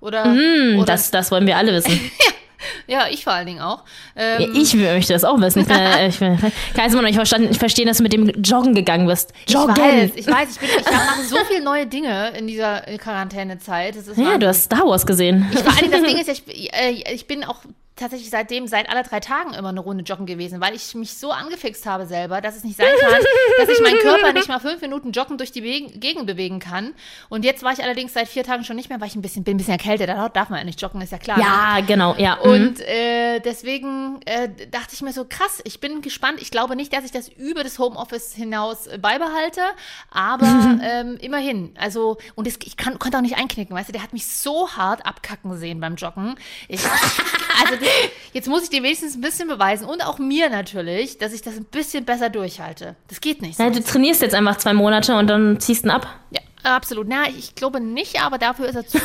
Oder, oder Das, das wollen wir alle wissen. *laughs* ja, *laughs* ich vor allen Dingen auch. Ähm, Ich möchte das auch wissen. Ich, *laughs* äh, ich, ich kann es immer noch nicht verstanden, ich verstehe, dass du mit dem Joggen gegangen bist. Joggen! Ich weiß, ich weiß, ich, bin, ich mache so viele neue Dinge in dieser Quarantänezeit. Das ist Ja, Wahnsinn. du hast Star Wars gesehen. Vor allem das Ding ist, ja, *laughs* ich, äh, ich bin auch tatsächlich seitdem, seit alle drei Tagen immer eine Runde joggen gewesen, weil ich mich so angefixt habe selber, dass es nicht sein kann, *laughs* dass ich meinen Körper nicht mal fünf Minuten joggen durch die Be Gegend bewegen kann. Und jetzt war ich allerdings seit vier Tagen schon nicht mehr, weil ich ein bisschen, bin ein bisschen erkältet. Da darf man ja nicht joggen, ist ja klar. ne? Ja, genau, ja. mhm. Und äh, deswegen äh, dachte ich mir so, krass, ich bin gespannt. Ich glaube nicht, dass ich das über das Homeoffice hinaus äh, beibehalte, aber *laughs* ähm, immerhin. Also, und es, ich kann, konnte auch nicht einknicken, weißt du, der hat mich so hart abkacken sehen beim Joggen. Ich, also, das, jetzt muss ich dir wenigstens ein bisschen beweisen und auch mir natürlich, dass ich das ein bisschen besser durchhalte. Das geht nicht. Ja, du trainierst jetzt einfach zwei Monate und dann ziehst ihn ab. Ja, absolut. Na, ich glaube nicht, aber dafür ist er zu,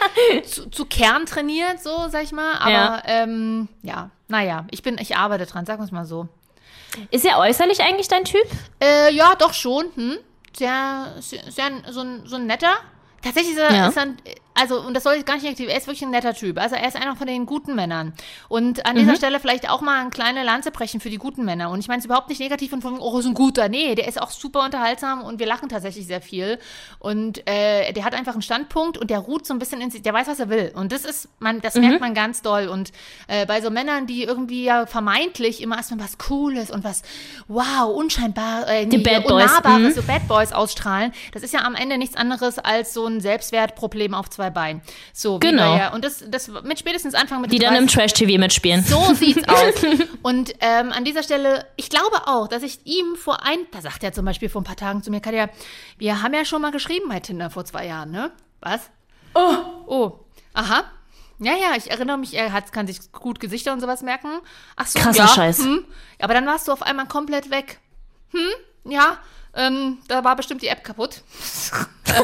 *laughs* zu, zu kerntrainiert, so sag ich mal. Aber Ja. ähm, ja naja, ich bin, ich arbeite dran, sagen wir es mal so. Ist er äußerlich eigentlich dein Typ? Äh, ja, doch schon. Hm? Sehr, sehr, sehr so, ein, so ein netter. Tatsächlich ist er, Ja. ist er ein, also, und das soll ich gar nicht negativ, er ist wirklich ein netter Typ. Also er ist einer von den guten Männern. Und an dieser Mhm. Stelle vielleicht auch mal eine kleine Lanze brechen für die guten Männer. Und ich meine es überhaupt nicht negativ und von, oh, ist ein guter. Nee, der ist auch super unterhaltsam und wir lachen tatsächlich sehr viel. Und äh, der hat einfach einen Standpunkt und der ruht so ein bisschen in sich, der weiß, was er will. Und das ist, man, das Mhm. merkt man ganz doll. Und äh, bei so Männern, die irgendwie ja vermeintlich immer erstmal was Cooles und was, wow, unscheinbar, äh, Die nee, Bad Boys, Unnahbares, mhm. so Bad Boys ausstrahlen, das ist ja am Ende nichts anderes als so ein Selbstwertproblem auf zwei Beinen. So, Genau. ja, und das, das mit spätestens Anfang mit Die dann im Trash-TV mitspielen. so sieht's *laughs* aus. Und ähm, an dieser Stelle, ich glaube auch, dass ich ihm vor ein, da sagt er zum Beispiel vor ein paar Tagen zu mir, Katja, wir haben ja schon mal geschrieben bei Tinder vor zwei Jahren, ne? Was? Oh. Oh. Aha. Ja, ja, ich erinnere mich, er hat, kann sich gut Gesichter und sowas merken. Ach so, Krasser ja, Scheiß. Hm. Aber dann warst du auf einmal komplett weg. Hm? Ja, ähm, da war bestimmt die App kaputt. *laughs*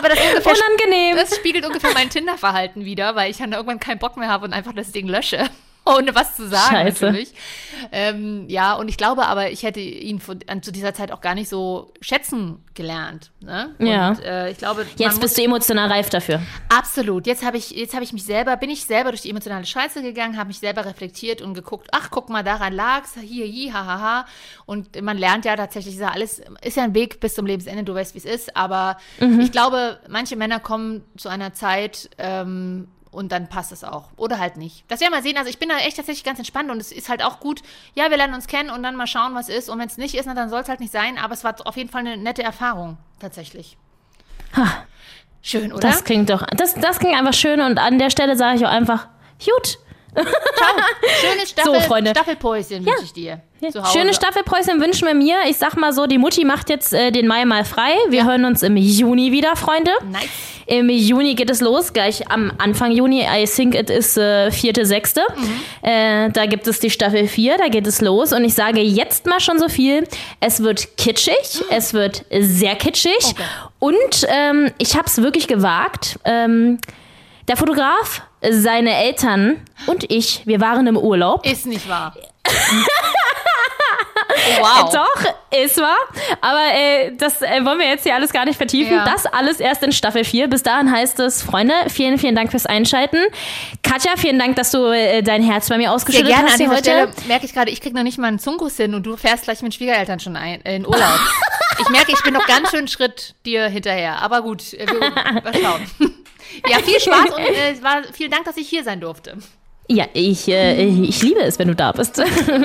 Aber das *laughs* ungefähr Unangenehm. das spiegelt ungefähr mein Tinder-Verhalten wieder, weil ich dann irgendwann keinen Bock mehr habe und einfach das Ding lösche. *laughs* Ohne was zu sagen, Scheiße. natürlich. Ähm, ja, und ich glaube aber, ich hätte ihn von, an, zu dieser Zeit auch gar nicht so schätzen gelernt. Ne? Ja. Und äh, ich glaube, Jetzt bist du emotional reif dafür. Absolut. Jetzt habe ich, jetzt habe ich mich selber, bin ich selber durch die emotionale Scheiße gegangen, habe mich selber reflektiert und geguckt, ach, guck mal, daran lag's, hier, hier, hahaha. Und man lernt ja tatsächlich, ist ja alles, ist ja ein Weg bis zum Lebensende, du weißt, wie es ist. Aber ich glaube, manche Männer kommen zu einer Zeit, ähm, und dann passt es auch. Oder halt nicht. Das werden wir mal sehen. Also ich bin da echt tatsächlich ganz entspannt und es ist halt auch gut. Ja, wir lernen uns kennen und dann mal schauen, was ist. Und wenn es nicht ist, na, dann soll es halt nicht sein. Aber es war auf jeden Fall eine nette Erfahrung. Tatsächlich. Schön, oder? Das klingt doch. Das, das klingt einfach schön und an der Stelle sage ich auch einfach, gut. *laughs* Schönes Staffel, So, Freunde. Staffelpäuschen wünsche ich dir. Schöne Staffelpäuschen wünschen wir mir. Ich sag mal so, die Mutti macht jetzt äh, den Mai mal frei. Wir hören uns im Juni wieder, Freunde. Nice. Im Juni geht es los, gleich am Anfang Juni. I think it is äh, vierte, sechste. Äh, da gibt es die Staffel 4, da geht es los. Und ich sage jetzt mal schon so viel. Es wird kitschig, es wird sehr kitschig. Okay. Und ähm, ich habe es wirklich gewagt. Ähm, der Fotograf, seine Eltern und ich, wir waren im Urlaub. Ist nicht wahr. *laughs* wow. Doch, ist wahr. Aber äh, das äh, wollen wir jetzt hier alles gar nicht vertiefen. Ja. Das alles erst in Staffel 4. Bis dahin heißt es, Freunde, vielen, vielen Dank fürs Einschalten. Katja, vielen Dank, dass du äh, dein Herz bei mir Sehr ausgeschüttet gerne hast an dieser heute. Stelle merke ich gerade, ich kriege noch nicht mal einen Zungus hin und du fährst gleich mit Schwiegereltern schon ein, äh, in Urlaub. *laughs* ich merke, ich bin noch ganz schön Schritt dir hinterher. Aber gut, äh, wir mal schauen. *laughs* ja, *laughs* viel Spaß und äh, es war, vielen Dank, dass ich hier sein durfte. Ja, ich, äh, ich liebe es, wenn du da bist.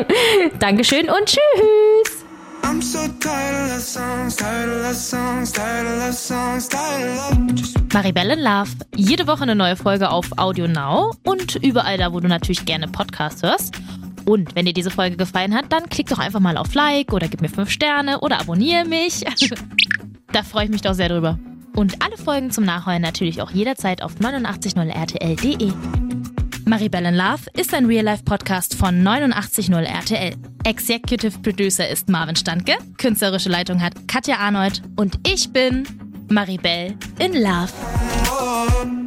*laughs* Dankeschön und tschüss. I'm so tired of love songs, tired of songs, tired of songs, tired of Maribel in Love. Jede Woche eine neue Folge auf Audio Now und überall da, wo du natürlich gerne Podcasts hörst. Und wenn dir diese Folge gefallen hat, dann klick doch einfach mal auf Like oder gib mir 5 Sterne oder abonniere mich. *laughs* da freue ich mich doch sehr drüber. Und alle Folgen zum Nachhören natürlich auch jederzeit auf 890rtl.de. Maribel in Love ist ein Real-Life-Podcast von 89.0 RTL. Executive Producer ist Marvin Standke, künstlerische Leitung hat Katja Arnold und ich bin Maribel in Love.